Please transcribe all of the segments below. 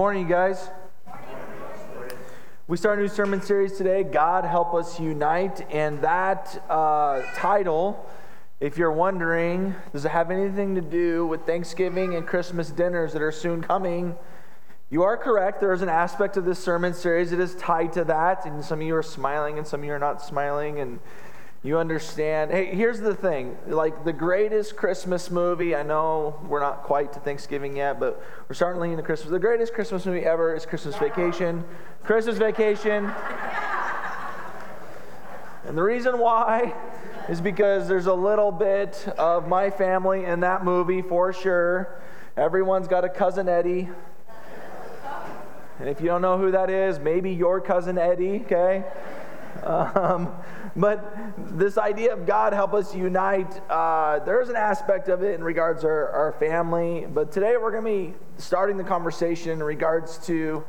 morning, you guys. We start a new sermon series today, God Help Us Unite. And that uh, title, if you're wondering, does it have anything to do with Thanksgiving and Christmas dinners that are soon coming? You are correct. There is an aspect of this sermon series that is tied to that. And some of you are smiling and some of you are not smiling. And you understand. Hey, here's the thing like the greatest Christmas movie, I know we're not quite to Thanksgiving yet, but we're starting leaning to Christmas. The greatest Christmas movie ever is Christmas Vacation. Christmas Vacation. And the reason why is because there's a little bit of my family in that movie for sure. Everyone's got a cousin Eddie. And if you don't know who that is, maybe your cousin Eddie, okay? Um, but this idea of God help us unite, uh, there's an aspect of it in regards to our, our family. But today we're going to be starting the conversation in regards to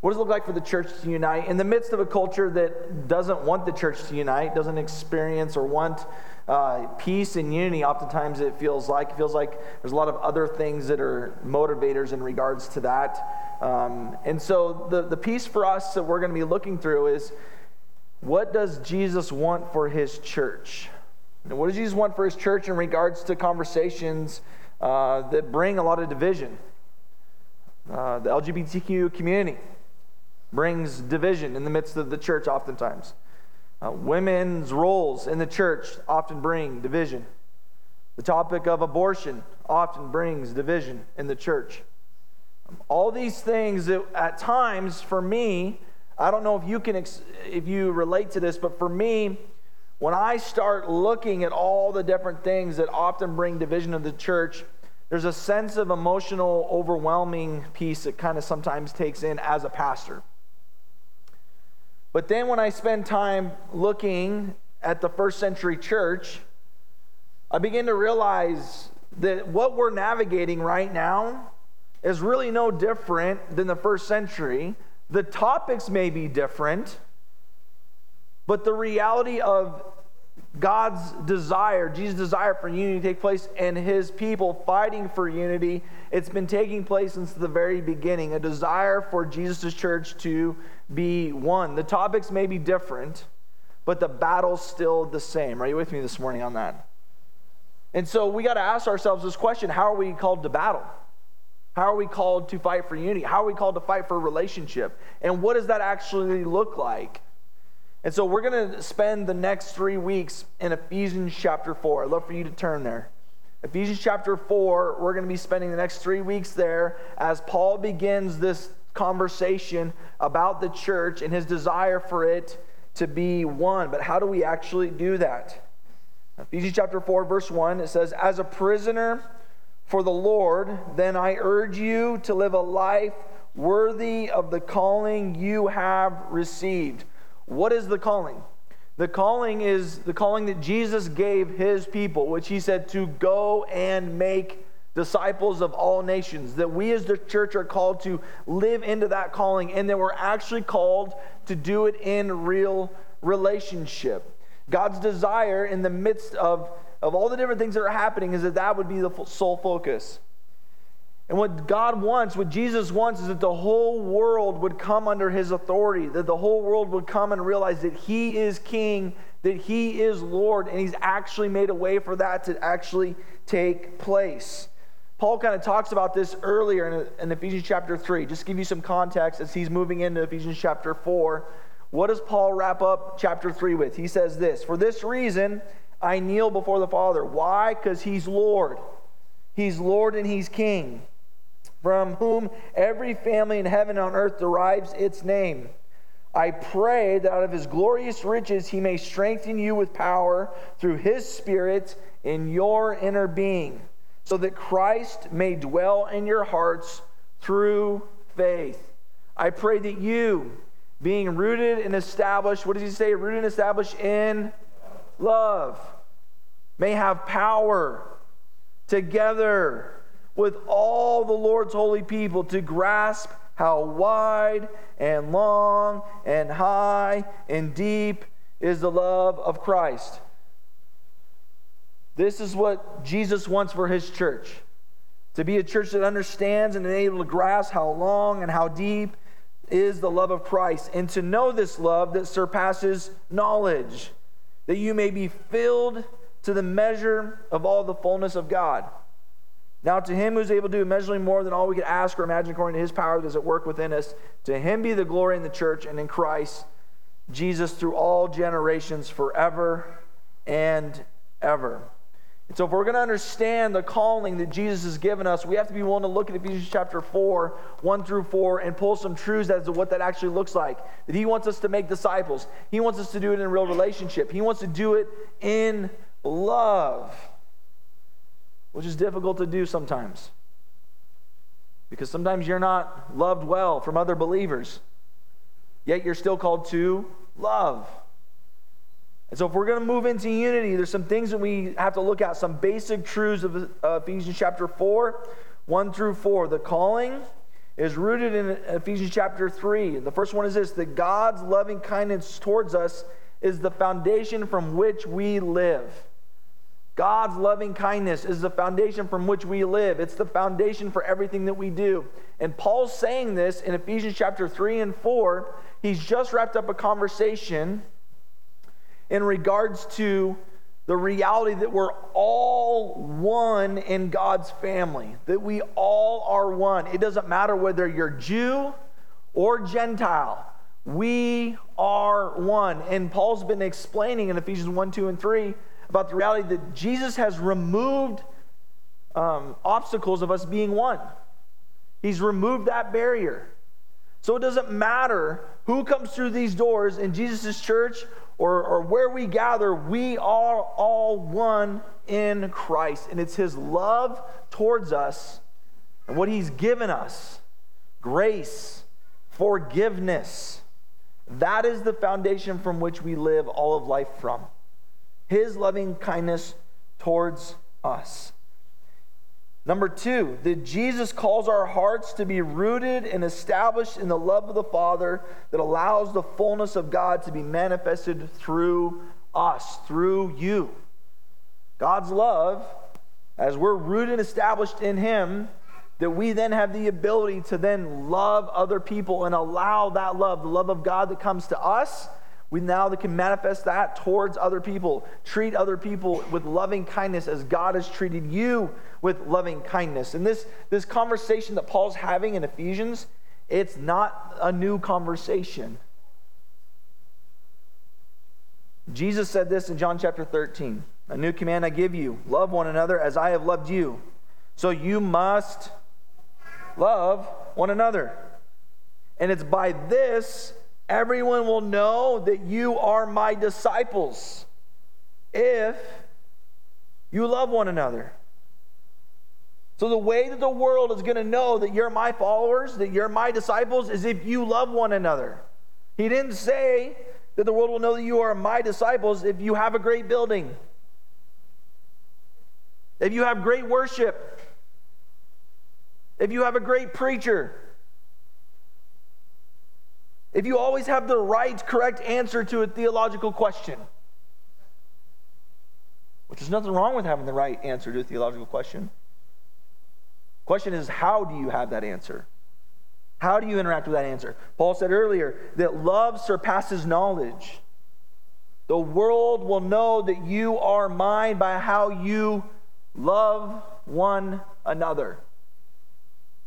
what does it look like for the church to unite in the midst of a culture that doesn't want the church to unite, doesn't experience or want uh, peace and unity. Oftentimes it feels like it feels like there's a lot of other things that are motivators in regards to that. Um, and so the the piece for us that we're going to be looking through is what does Jesus want for his church? And what does Jesus want for his church in regards to conversations uh, that bring a lot of division? Uh, the LGBTQ community brings division in the midst of the church, oftentimes. Uh, women's roles in the church often bring division. The topic of abortion often brings division in the church. All these things that at times, for me, I don't know if you can if you relate to this, but for me, when I start looking at all the different things that often bring division of the church, there's a sense of emotional, overwhelming piece that kind of sometimes takes in as a pastor. But then when I spend time looking at the first century church, I begin to realize that what we're navigating right now is really no different than the first century. The topics may be different, but the reality of God's desire, Jesus' desire for unity to take place, and his people fighting for unity, it's been taking place since the very beginning. A desire for Jesus' church to be one. The topics may be different, but the battle's still the same. Are you with me this morning on that? And so we got to ask ourselves this question how are we called to battle? How are we called to fight for unity? How are we called to fight for relationship? And what does that actually look like? And so we're going to spend the next three weeks in Ephesians chapter 4. I'd love for you to turn there. Ephesians chapter 4, we're going to be spending the next three weeks there as Paul begins this conversation about the church and his desire for it to be one. But how do we actually do that? Ephesians chapter 4, verse 1, it says, As a prisoner, for the Lord, then I urge you to live a life worthy of the calling you have received. What is the calling? The calling is the calling that Jesus gave his people, which he said to go and make disciples of all nations. That we as the church are called to live into that calling, and that we're actually called to do it in real relationship. God's desire in the midst of of all the different things that are happening is that that would be the sole focus. And what God wants, what Jesus wants, is that the whole world would come under his authority, that the whole world would come and realize that he is king, that he is Lord, and he's actually made a way for that to actually take place. Paul kind of talks about this earlier in, in Ephesians chapter 3. Just give you some context as he's moving into Ephesians chapter 4. What does Paul wrap up chapter 3 with? He says this For this reason, I kneel before the Father. Why? Because He's Lord. He's Lord and He's King, from whom every family in heaven and on earth derives its name. I pray that out of His glorious riches He may strengthen you with power through His Spirit in your inner being, so that Christ may dwell in your hearts through faith. I pray that you, being rooted and established, what does He say? Rooted and established in love may have power together with all the Lord's holy people to grasp how wide and long and high and deep is the love of Christ. This is what Jesus wants for his church to be a church that understands and is able to grasp how long and how deep is the love of Christ, and to know this love that surpasses knowledge, that you may be filled to the measure of all the fullness of God. Now, to him who's able to do immeasurably more than all we could ask or imagine according to his power that is at work within us, to him be the glory in the church and in Christ Jesus through all generations forever and ever. And so, if we're going to understand the calling that Jesus has given us, we have to be willing to look at Ephesians chapter 4, 1 through 4, and pull some truths as to what that actually looks like. That He wants us to make disciples, He wants us to do it in a real relationship, He wants to do it in love, which is difficult to do sometimes. Because sometimes you're not loved well from other believers, yet you're still called to love. And so, if we're going to move into unity, there's some things that we have to look at, some basic truths of Ephesians chapter 4, 1 through 4. The calling is rooted in Ephesians chapter 3. The first one is this that God's loving kindness towards us is the foundation from which we live. God's loving kindness is the foundation from which we live. It's the foundation for everything that we do. And Paul's saying this in Ephesians chapter 3 and 4. He's just wrapped up a conversation in regards to the reality that we're all one in God's family, that we all are one. It doesn't matter whether you're Jew or Gentile, we are one. And Paul's been explaining in Ephesians 1, 2, and 3 about the reality that Jesus has removed um, obstacles of us being one. He's removed that barrier. So it doesn't matter who comes through these doors in Jesus' church or, or where we gather, we are all one in Christ. And it's His love towards us and what He's given us grace, forgiveness. That is the foundation from which we live all of life from. His loving kindness towards us. Number two, that Jesus calls our hearts to be rooted and established in the love of the Father that allows the fullness of God to be manifested through us, through you. God's love, as we're rooted and established in Him, that we then have the ability to then love other people and allow that love, the love of God that comes to us, we now can manifest that towards other people. Treat other people with loving kindness as God has treated you with loving kindness. And this, this conversation that Paul's having in Ephesians, it's not a new conversation. Jesus said this in John chapter 13 A new command I give you love one another as I have loved you. So you must love one another. And it's by this Everyone will know that you are my disciples if you love one another. So, the way that the world is going to know that you're my followers, that you're my disciples, is if you love one another. He didn't say that the world will know that you are my disciples if you have a great building, if you have great worship, if you have a great preacher. If you always have the right, correct answer to a theological question, which is nothing wrong with having the right answer to a theological question. Question is, how do you have that answer? How do you interact with that answer? Paul said earlier that love surpasses knowledge. The world will know that you are mine by how you love one another.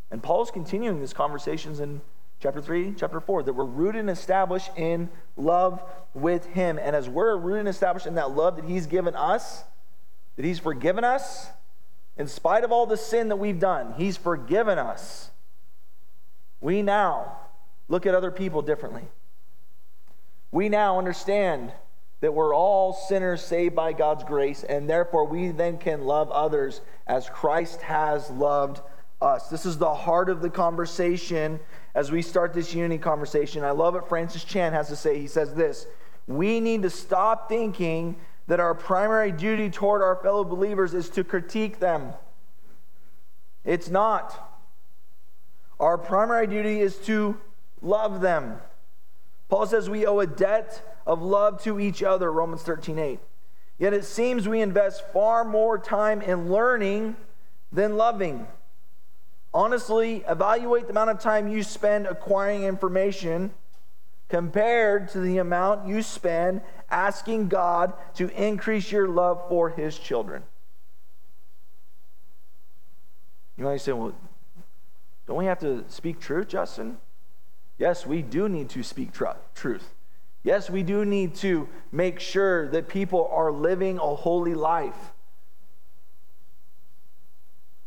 And Paul's continuing these conversations in chapter 3, chapter 4, that we're rooted and established in love with Him. And as we're rooted and established in that love that He's given us, that He's forgiven us, in spite of all the sin that we've done, He's forgiven us. We now look at other people differently. We now understand that we're all sinners saved by God's grace, and therefore we then can love others as Christ has loved us. This is the heart of the conversation as we start this unity conversation. I love what Francis Chan has to say. He says this We need to stop thinking that our primary duty toward our fellow believers is to critique them. It's not. Our primary duty is to love them. Paul says we owe a debt of love to each other, Romans 13 8. Yet it seems we invest far more time in learning than loving. Honestly, evaluate the amount of time you spend acquiring information compared to the amount you spend asking God to increase your love for His children. You might say, well, don't we have to speak truth, Justin? Yes, we do need to speak tr- truth. Yes, we do need to make sure that people are living a holy life.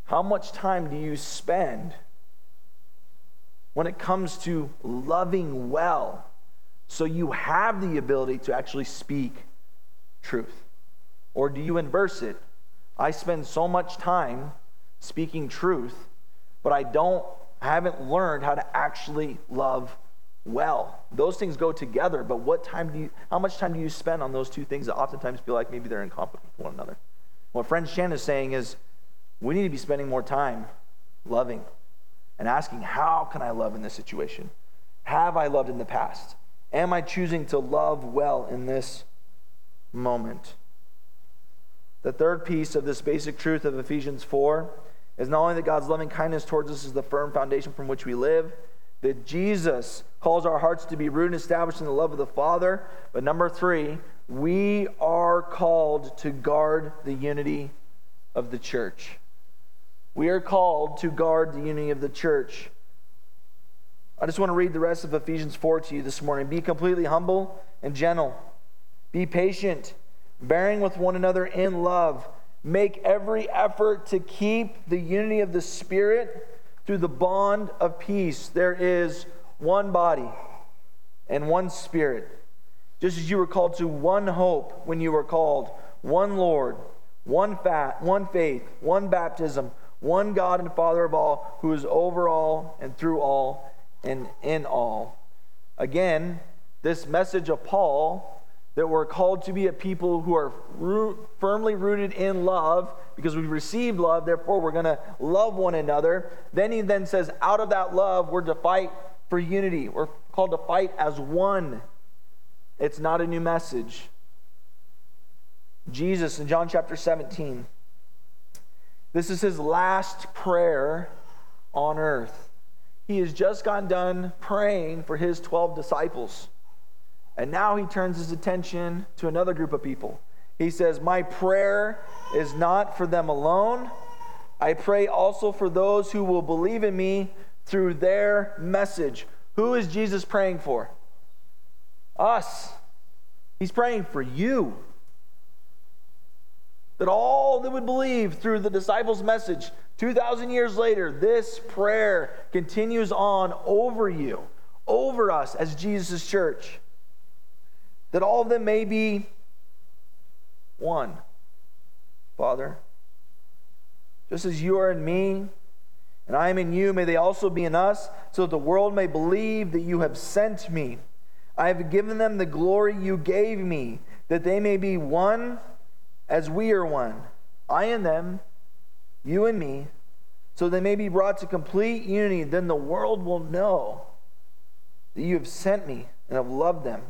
How much time do you spend when it comes to loving well so you have the ability to actually speak truth? Or do you inverse it? I spend so much time speaking truth, but I don't I haven't learned how to actually love well. Those things go together, but what time do you how much time do you spend on those two things that oftentimes feel like maybe they're in conflict with one another? What Francis Chan is saying is we need to be spending more time loving and asking, how can I love in this situation? Have I loved in the past? Am I choosing to love well in this moment? The third piece of this basic truth of Ephesians 4 is not only that God's loving kindness towards us is the firm foundation from which we live, that Jesus calls our hearts to be rooted and established in the love of the Father, but number three, we are called to guard the unity of the church. We are called to guard the unity of the church. I just want to read the rest of Ephesians 4 to you this morning. Be completely humble and gentle. Be patient, bearing with one another in love. Make every effort to keep the unity of the Spirit through the bond of peace. There is one body and one Spirit. Just as you were called to one hope when you were called, one Lord, one fat, one faith, one baptism one God and Father of all, who is over all and through all and in all. Again, this message of Paul that we're called to be a people who are root, firmly rooted in love because we received love, therefore we're going to love one another. Then he then says, out of that love, we're to fight for unity. We're called to fight as one. It's not a new message. Jesus in John chapter 17 this is his last prayer on earth. He has just gotten done praying for his 12 disciples. And now he turns his attention to another group of people. He says, My prayer is not for them alone. I pray also for those who will believe in me through their message. Who is Jesus praying for? Us. He's praying for you that all that would believe through the disciples' message 2,000 years later, this prayer continues on over you, over us as Jesus' church. That all of them may be one. Father, just as you are in me and I am in you, may they also be in us, so that the world may believe that you have sent me. I have given them the glory you gave me, that they may be one as we are one, I and them, you and me, so they may be brought to complete unity. Then the world will know that you have sent me and have loved them,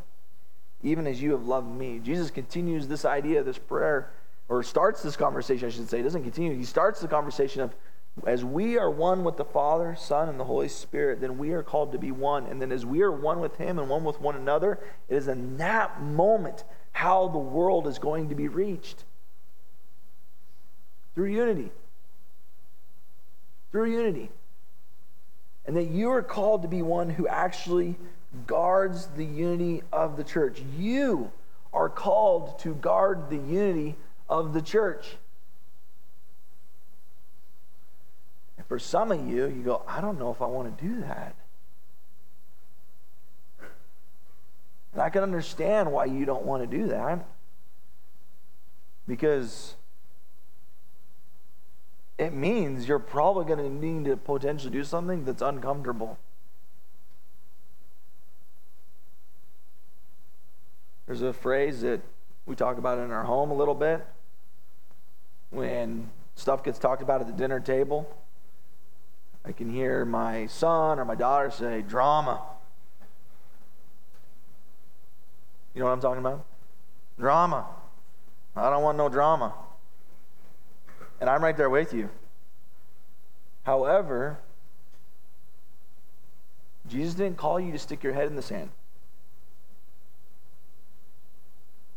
even as you have loved me. Jesus continues this idea, this prayer, or starts this conversation, I should say. He doesn't continue. He starts the conversation of as we are one with the Father, Son, and the Holy Spirit, then we are called to be one. And then as we are one with Him and one with one another, it is in that moment how the world is going to be reached through unity. Through unity. And that you are called to be one who actually guards the unity of the church. You are called to guard the unity of the church. And for some of you, you go, I don't know if I want to do that. And I can understand why you don't want to do that. Because it means you're probably going to need to potentially do something that's uncomfortable. There's a phrase that we talk about in our home a little bit when stuff gets talked about at the dinner table. I can hear my son or my daughter say, drama. You know what I'm talking about? Drama. I don't want no drama. And I'm right there with you. However, Jesus didn't call you to stick your head in the sand.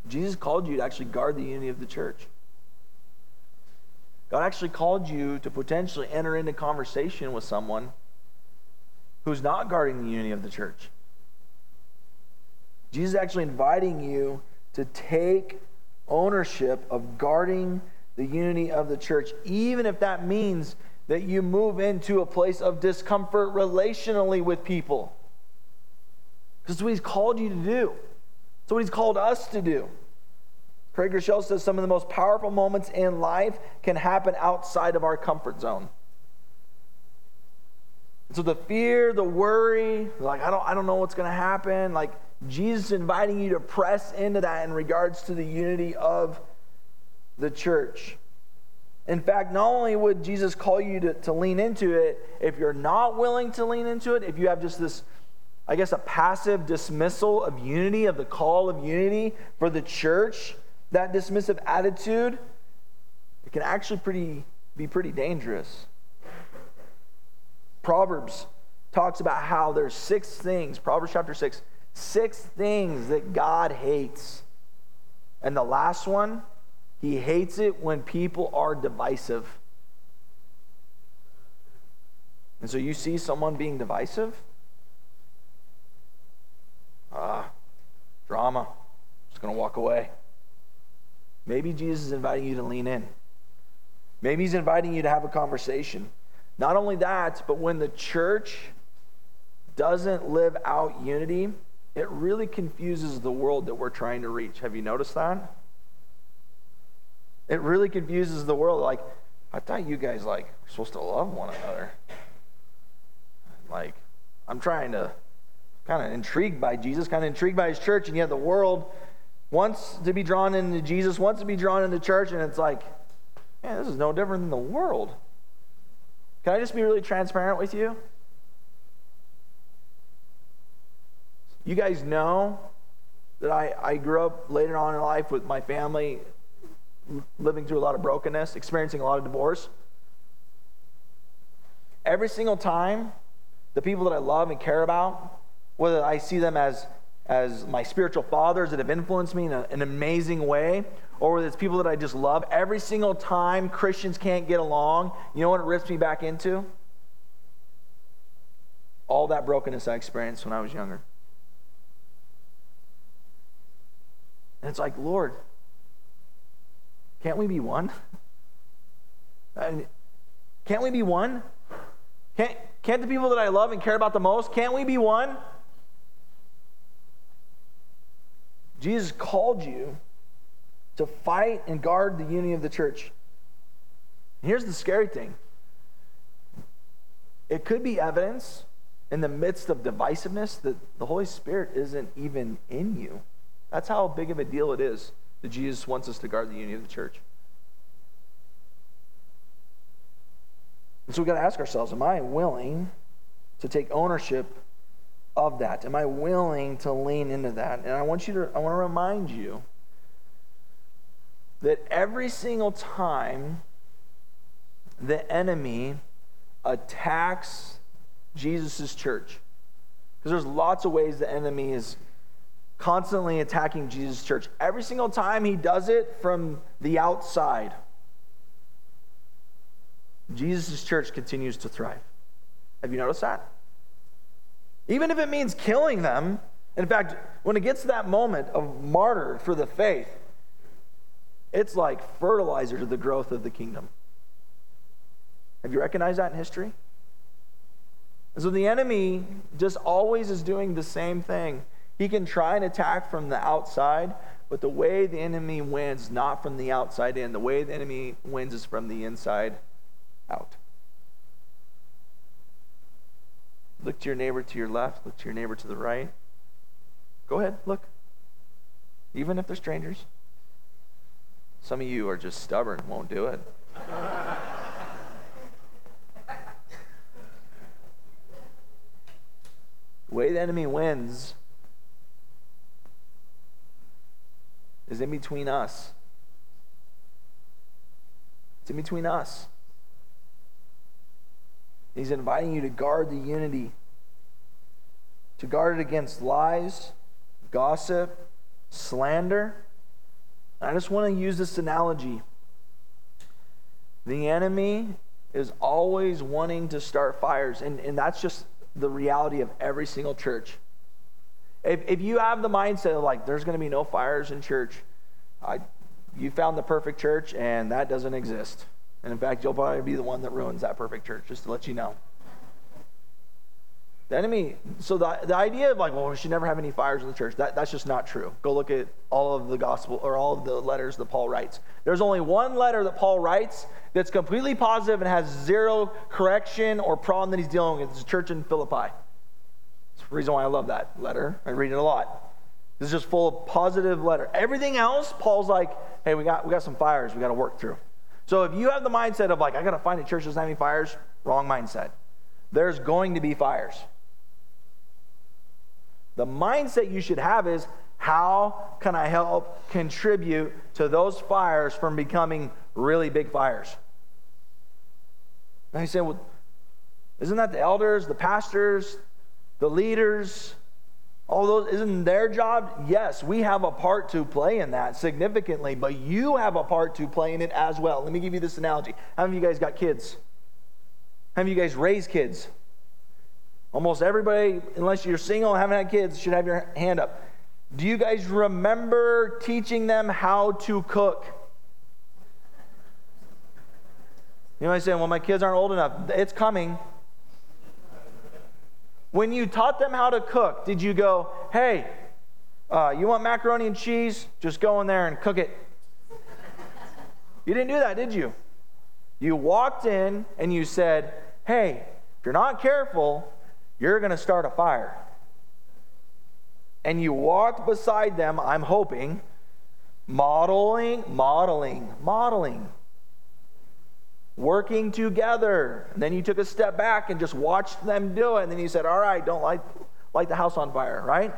Jesus called you to actually guard the unity of the church. God actually called you to potentially enter into conversation with someone who's not guarding the unity of the church. Jesus is actually inviting you to take ownership of guarding the unity of the church, even if that means that you move into a place of discomfort relationally with people. Because what he's called you to do. That's what he's called us to do. Craig Groeschel says some of the most powerful moments in life can happen outside of our comfort zone. So the fear, the worry, like I don't, I don't know what's going to happen. Like Jesus inviting you to press into that in regards to the unity of the church. In fact, not only would Jesus call you to, to lean into it, if you're not willing to lean into it, if you have just this, I guess, a passive dismissal of unity, of the call of unity for the church, that dismissive attitude, it can actually pretty, be pretty dangerous. Proverbs talks about how there's six things, Proverbs chapter 6, six things that God hates. And the last one, he hates it when people are divisive. And so you see someone being divisive? Ah, drama. Just going to walk away. Maybe Jesus is inviting you to lean in. Maybe he's inviting you to have a conversation. Not only that, but when the church doesn't live out unity, it really confuses the world that we're trying to reach. Have you noticed that? It really confuses the world. Like, I thought you guys like were supposed to love one another. Like, I'm trying to kind of intrigued by Jesus, kind of intrigued by his church, and yet the world wants to be drawn into Jesus, wants to be drawn into church, and it's like, man, this is no different than the world. Can I just be really transparent with you? You guys know that I, I grew up later on in life with my family living through a lot of brokenness, experiencing a lot of divorce. Every single time, the people that I love and care about, whether I see them as, as my spiritual fathers that have influenced me in a, an amazing way, or whether it's people that I just love, every single time Christians can't get along, you know what it rips me back into? All that brokenness I experienced when I was younger. And it's like, Lord, can't we be one? can't we be one? Can't, can't the people that I love and care about the most, can't we be one? Jesus called you to fight and guard the unity of the church. Here's the scary thing it could be evidence in the midst of divisiveness that the Holy Spirit isn't even in you. That's how big of a deal it is that Jesus wants us to guard the unity of the church. And so we've got to ask ourselves Am I willing to take ownership of that? Am I willing to lean into that? And I want you to, I want to remind you that every single time the enemy attacks Jesus' church, because there's lots of ways the enemy is constantly attacking Jesus' church. Every single time he does it from the outside, Jesus' church continues to thrive. Have you noticed that? Even if it means killing them, in fact, when it gets to that moment of martyr for the faith, it's like fertilizer to the growth of the kingdom. Have you recognized that in history? And so the enemy just always is doing the same thing. He can try and attack from the outside, but the way the enemy wins, not from the outside in, the way the enemy wins is from the inside out. Look to your neighbor to your left, look to your neighbor to the right. Go ahead, look. Even if they're strangers. Some of you are just stubborn, won't do it. the way the enemy wins is in between us. It's in between us. He's inviting you to guard the unity to guard it against lies, gossip, slander. I just want to use this analogy. The enemy is always wanting to start fires, and, and that's just the reality of every single church. If, if you have the mindset of like, there's going to be no fires in church, I, you found the perfect church, and that doesn't exist. And in fact, you'll probably be the one that ruins that perfect church, just to let you know. The enemy, so the, the idea of like, well, we should never have any fires in the church, that, that's just not true. Go look at all of the gospel or all of the letters that Paul writes. There's only one letter that Paul writes that's completely positive and has zero correction or problem that he's dealing with. It's the church in Philippi. Reason why I love that letter. I read it a lot. This is just full of positive letter. Everything else, Paul's like, hey, we got, we got some fires we got to work through. So if you have the mindset of like, I got to find a church that's having fires, wrong mindset. There's going to be fires. The mindset you should have is how can I help contribute to those fires from becoming really big fires? And he said, well, isn't that the elders, the pastors, the leaders, all those, isn't their job? Yes, we have a part to play in that significantly, but you have a part to play in it as well. Let me give you this analogy. How many of you guys got kids? How many of you guys raised kids? Almost everybody, unless you're single and haven't had kids, should have your hand up. Do you guys remember teaching them how to cook? You might say, well, my kids aren't old enough. It's coming. When you taught them how to cook, did you go, hey, uh, you want macaroni and cheese? Just go in there and cook it. You didn't do that, did you? You walked in and you said, hey, if you're not careful, you're going to start a fire. And you walked beside them, I'm hoping, modeling, modeling, modeling, working together. And then you took a step back and just watched them do it. And then you said, All right, don't light, light the house on fire, right?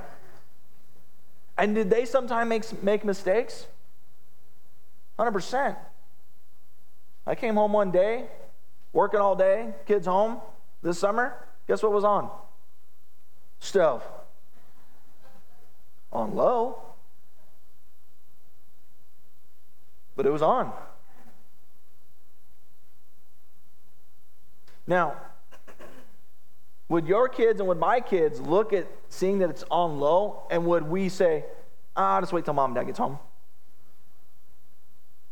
And did they sometimes make, make mistakes? 100%. I came home one day, working all day, kids home this summer. Guess what was on? Stove. On low. But it was on. Now, would your kids and would my kids look at seeing that it's on low and would we say, ah, just wait till mom and dad gets home?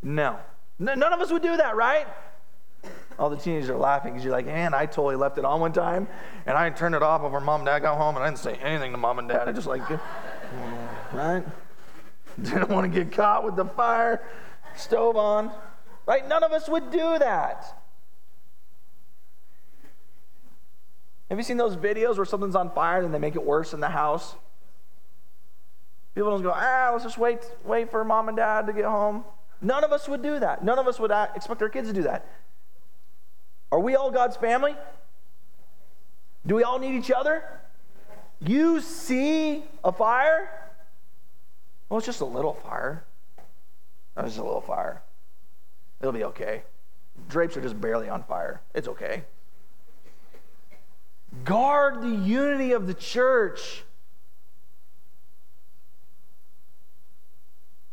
No. None of us would do that, right? All the teenagers are laughing because you're like, man, I totally left it on one time and I turned it off before mom and dad got home and I didn't say anything to mom and dad. I just like, right? Didn't want to get caught with the fire stove on. Right? None of us would do that. Have you seen those videos where something's on fire and they make it worse in the house? People don't go, ah, let's just wait, wait for mom and dad to get home. None of us would do that. None of us would expect our kids to do that. Are we all God's family? Do we all need each other? You see a fire? Well, it's just a little fire. It's just a little fire. It'll be okay. Drapes are just barely on fire. It's okay. Guard the unity of the church.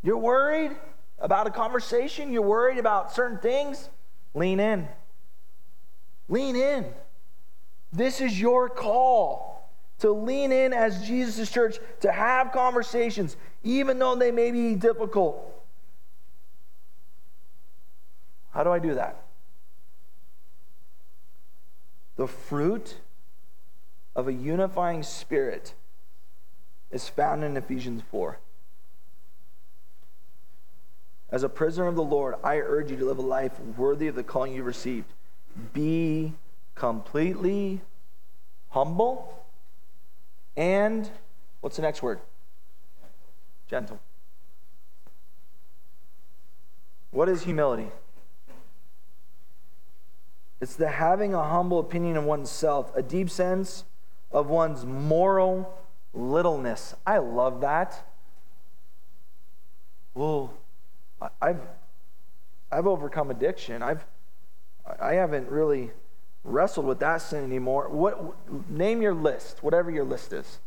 You're worried about a conversation? You're worried about certain things? Lean in. Lean in. This is your call to lean in as Jesus' church, to have conversations, even though they may be difficult. How do I do that? The fruit of a unifying spirit is found in Ephesians 4. As a prisoner of the Lord, I urge you to live a life worthy of the calling you received be completely humble and what's the next word? Gentle. What is humility? It's the having a humble opinion of oneself, a deep sense of one's moral littleness. I love that. Well, I've I've overcome addiction. I've I haven't really wrestled with that sin anymore, what, name your list, whatever your list is.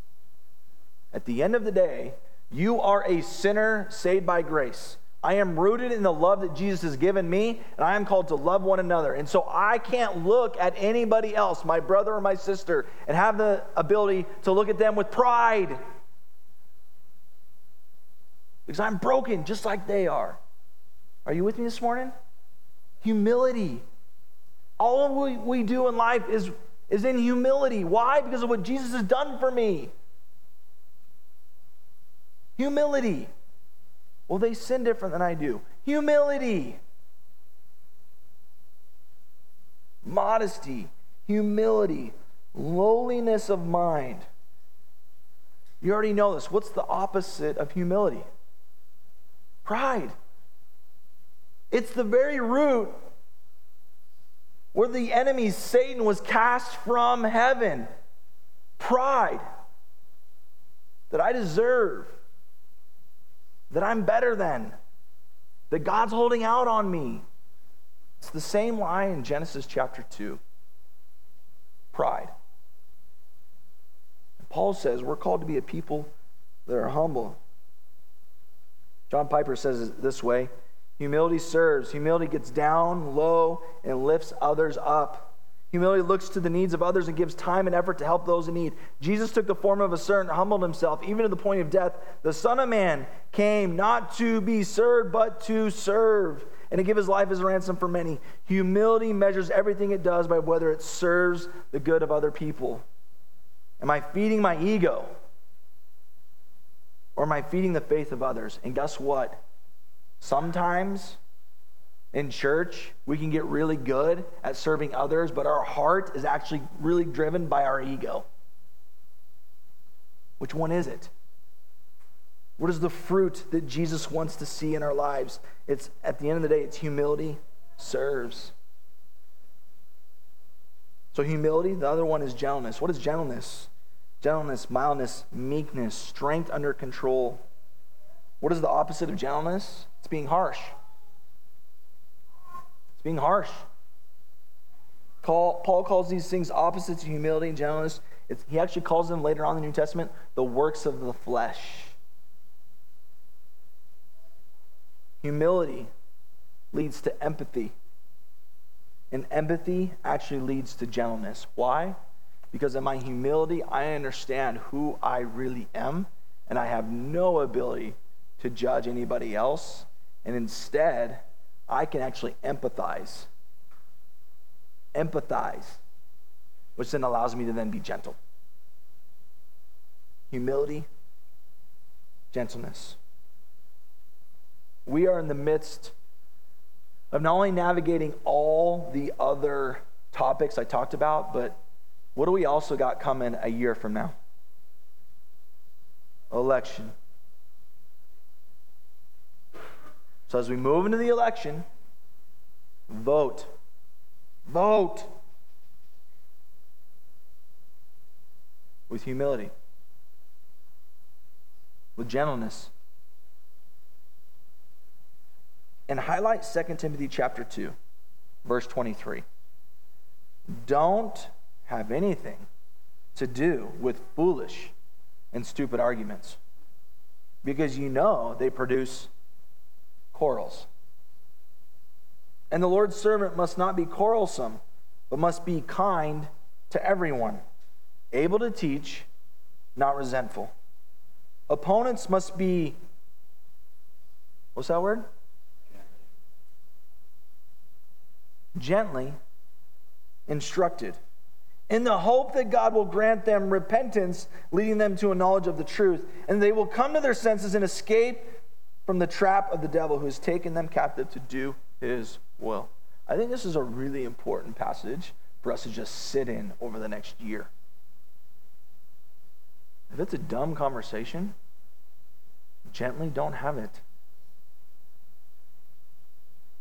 At the end of the day, you are a sinner saved by grace. I am rooted in the love that Jesus has given me, and I am called to love one another. And so I can't look at anybody else, my brother or my sister, and have the ability to look at them with pride. Because I'm broken just like they are. Are you with me this morning? Humility. All we, we do in life is, is in humility. Why? Because of what Jesus has done for me. Humility. Well, they sin different than I do. Humility. Modesty, humility, lowliness of mind. You already know this. What's the opposite of humility? Pride. It's the very root where the enemy, Satan, was cast from heaven. Pride. That I deserve that I'm better than, that God's holding out on me. It's the same lie in Genesis chapter 2 pride. Paul says we're called to be a people that are humble. John Piper says it this way Humility serves, humility gets down low and lifts others up. Humility looks to the needs of others and gives time and effort to help those in need. Jesus took the form of a servant, humbled himself, even to the point of death. The Son of Man came not to be served, but to serve, and to give his life as a ransom for many. Humility measures everything it does by whether it serves the good of other people. Am I feeding my ego? Or am I feeding the faith of others? And guess what? Sometimes in church, we can get really good at serving others, but our heart is actually really driven by our ego. Which one is it? What is the fruit that Jesus wants to see in our lives? It's at the end of the day, it's humility serves. So, humility, the other one is gentleness. What is gentleness? Gentleness, mildness, meekness, strength under control. What is the opposite of gentleness? It's being harsh being harsh. Paul, calls these things opposites of humility and gentleness. It's, he actually calls them later on in the New Testament the works of the flesh. Humility leads to empathy. And empathy actually leads to gentleness. Why? Because in my humility, I understand who I really am, and I have no ability to judge anybody else. And instead, I can actually empathize. Empathize, which then allows me to then be gentle. Humility, gentleness. We are in the midst of not only navigating all the other topics I talked about, but what do we also got coming a year from now? Election. So as we move into the election, vote. Vote. With humility, with gentleness. And highlight 2 Timothy chapter 2, verse 23. Don't have anything to do with foolish and stupid arguments because you know they produce quarrels. And the Lord's servant must not be quarrelsome, but must be kind to everyone, able to teach, not resentful. Opponents must be, what's that word? Gently instructed, in the hope that God will grant them repentance, leading them to a knowledge of the truth, and they will come to their senses and escape from the trap of the devil who has taken them captive to do his will. I think this is a really important passage for us to just sit in over the next year. If it's a dumb conversation, gently don't have it.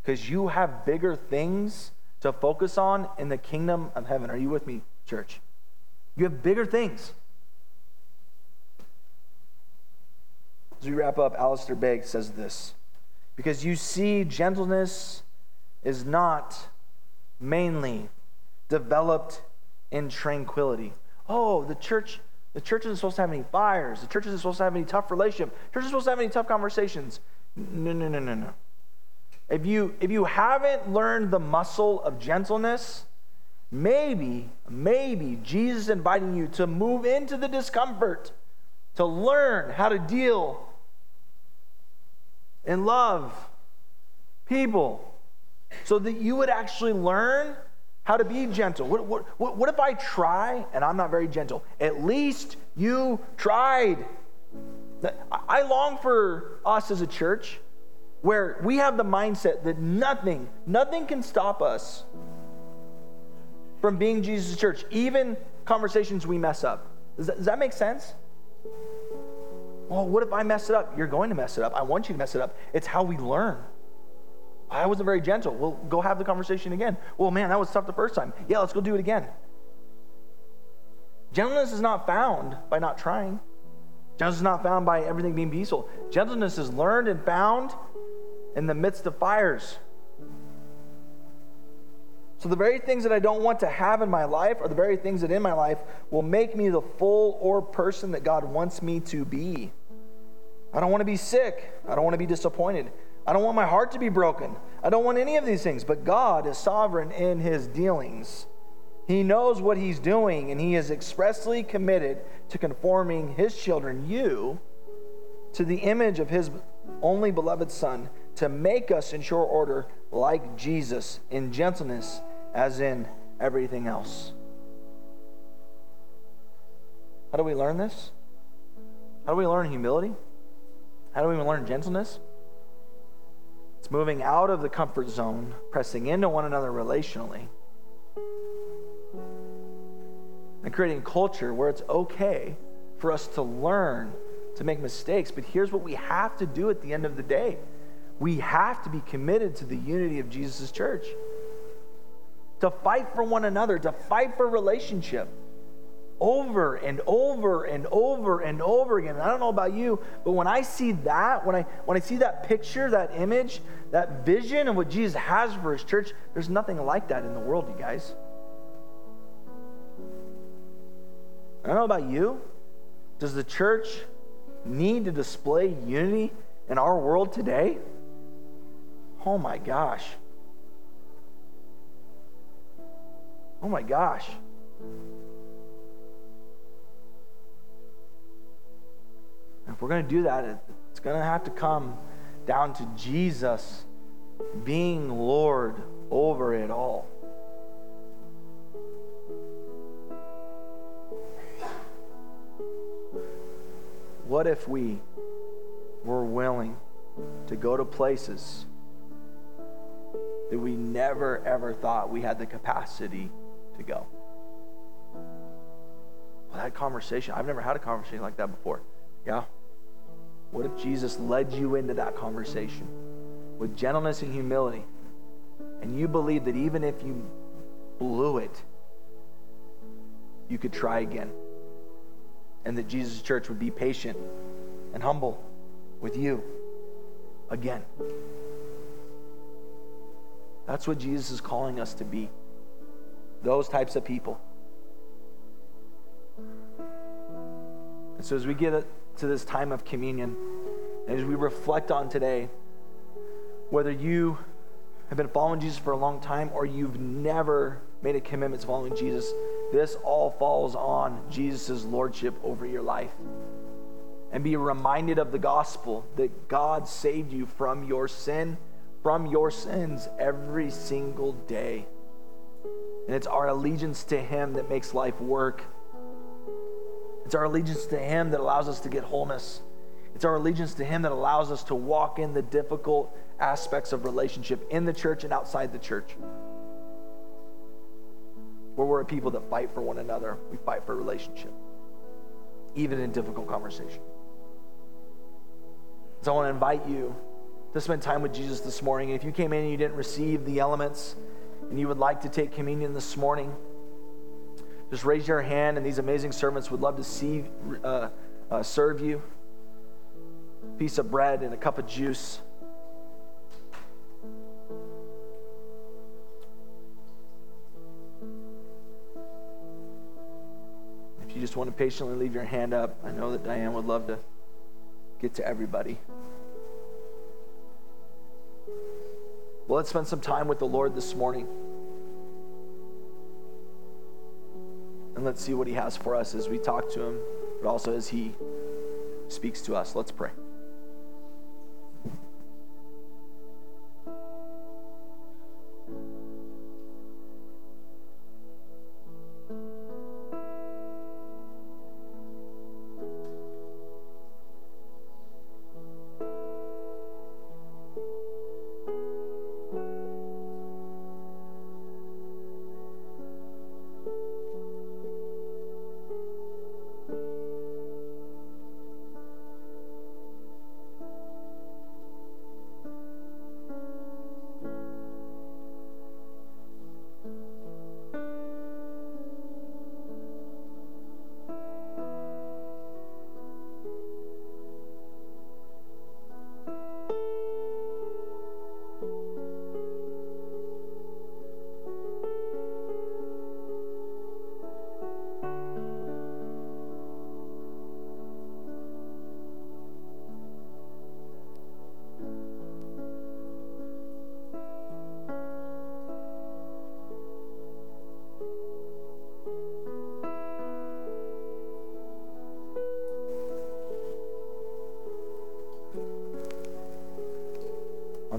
Because you have bigger things to focus on in the kingdom of heaven. Are you with me, church? You have bigger things. As we wrap up, Alistair Begg says this Because you see, gentleness is not mainly developed in tranquility. Oh, the church, the church isn't supposed to have any fires. The church isn't supposed to have any tough relationship. The church isn't supposed to have any tough conversations. No, no, no, no, no. If you if you haven't learned the muscle of gentleness, maybe, maybe Jesus is inviting you to move into the discomfort, to learn how to deal and love people so that you would actually learn how to be gentle. What, what, what if I try and I'm not very gentle? At least you tried. I long for us as a church where we have the mindset that nothing, nothing can stop us from being Jesus' church, even conversations we mess up. Does that, does that make sense? Well, what if I mess it up? You're going to mess it up. I want you to mess it up. It's how we learn. I wasn't very gentle. Well, go have the conversation again. Well, man, that was tough the first time. Yeah, let's go do it again. Gentleness is not found by not trying. Gentleness is not found by everything being peaceful. Gentleness is learned and found in the midst of fires. So, the very things that I don't want to have in my life are the very things that in my life will make me the full or person that God wants me to be. I don't want to be sick. I don't want to be disappointed. I don't want my heart to be broken. I don't want any of these things. But God is sovereign in his dealings. He knows what he's doing, and he is expressly committed to conforming his children, you, to the image of his only beloved Son, to make us in sure order like Jesus in gentleness as in everything else. How do we learn this? How do we learn humility? How do we even learn gentleness? It's moving out of the comfort zone, pressing into one another relationally, and creating culture where it's okay for us to learn to make mistakes. But here's what we have to do at the end of the day we have to be committed to the unity of Jesus' church, to fight for one another, to fight for relationship over and over and over and over again. And I don't know about you, but when I see that, when I when I see that picture, that image, that vision of what Jesus has for his church, there's nothing like that in the world, you guys. I don't know about you. Does the church need to display unity in our world today? Oh my gosh. Oh my gosh. If we're going to do that, it's going to have to come down to Jesus being Lord over it all. What if we were willing to go to places that we never ever thought we had the capacity to go? Well, that conversation, I've never had a conversation like that before. Yeah? What if Jesus led you into that conversation with gentleness and humility, and you believe that even if you blew it, you could try again? And that Jesus' church would be patient and humble with you again. That's what Jesus is calling us to be. Those types of people. And so as we get to this time of communion. as we reflect on today, whether you have been following Jesus for a long time or you've never made a commitment to following Jesus, this all falls on Jesus' lordship over your life. And be reminded of the gospel that God saved you from your sin, from your sins every single day. And it's our allegiance to Him that makes life work it's our allegiance to Him that allows us to get wholeness. It's our allegiance to Him that allows us to walk in the difficult aspects of relationship in the church and outside the church. Where we're a people that fight for one another, we fight for relationship, even in difficult conversation. So I want to invite you to spend time with Jesus this morning. And if you came in and you didn't receive the elements and you would like to take communion this morning, just raise your hand, and these amazing servants would love to see uh, uh, serve you. A piece of bread and a cup of juice. If you just want to patiently leave your hand up, I know that Diane would love to get to everybody. Well, let's spend some time with the Lord this morning. And let's see what He has for us as we talk to Him, but also as He speaks to us. Let's pray.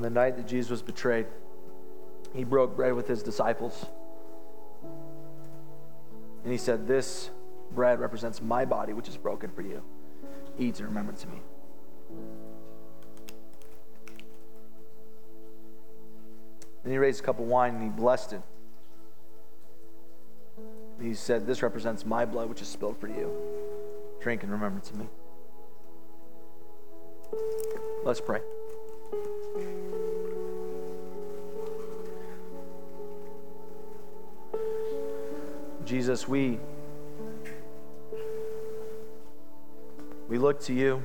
The night that Jesus was betrayed, he broke bread with his disciples. And he said, This bread represents my body, which is broken for you. Eat in remembrance of me. Then he raised a cup of wine and he blessed it. He said, This represents my blood, which is spilled for you. Drink in remembrance of me. Let's pray. Jesus, we we look to you.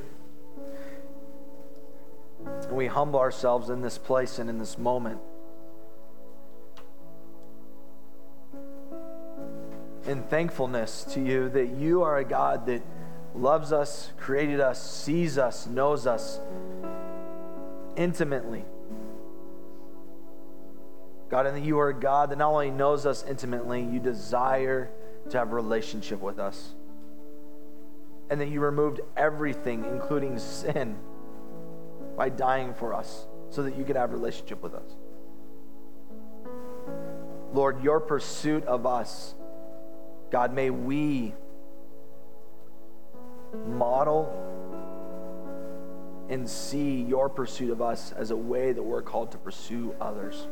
And we humble ourselves in this place and in this moment. In thankfulness to you that you are a God that loves us, created us, sees us, knows us intimately. God, and that you are a God that not only knows us intimately, you desire to have a relationship with us. And that you removed everything, including sin, by dying for us so that you could have a relationship with us. Lord, your pursuit of us, God, may we model and see your pursuit of us as a way that we're called to pursue others.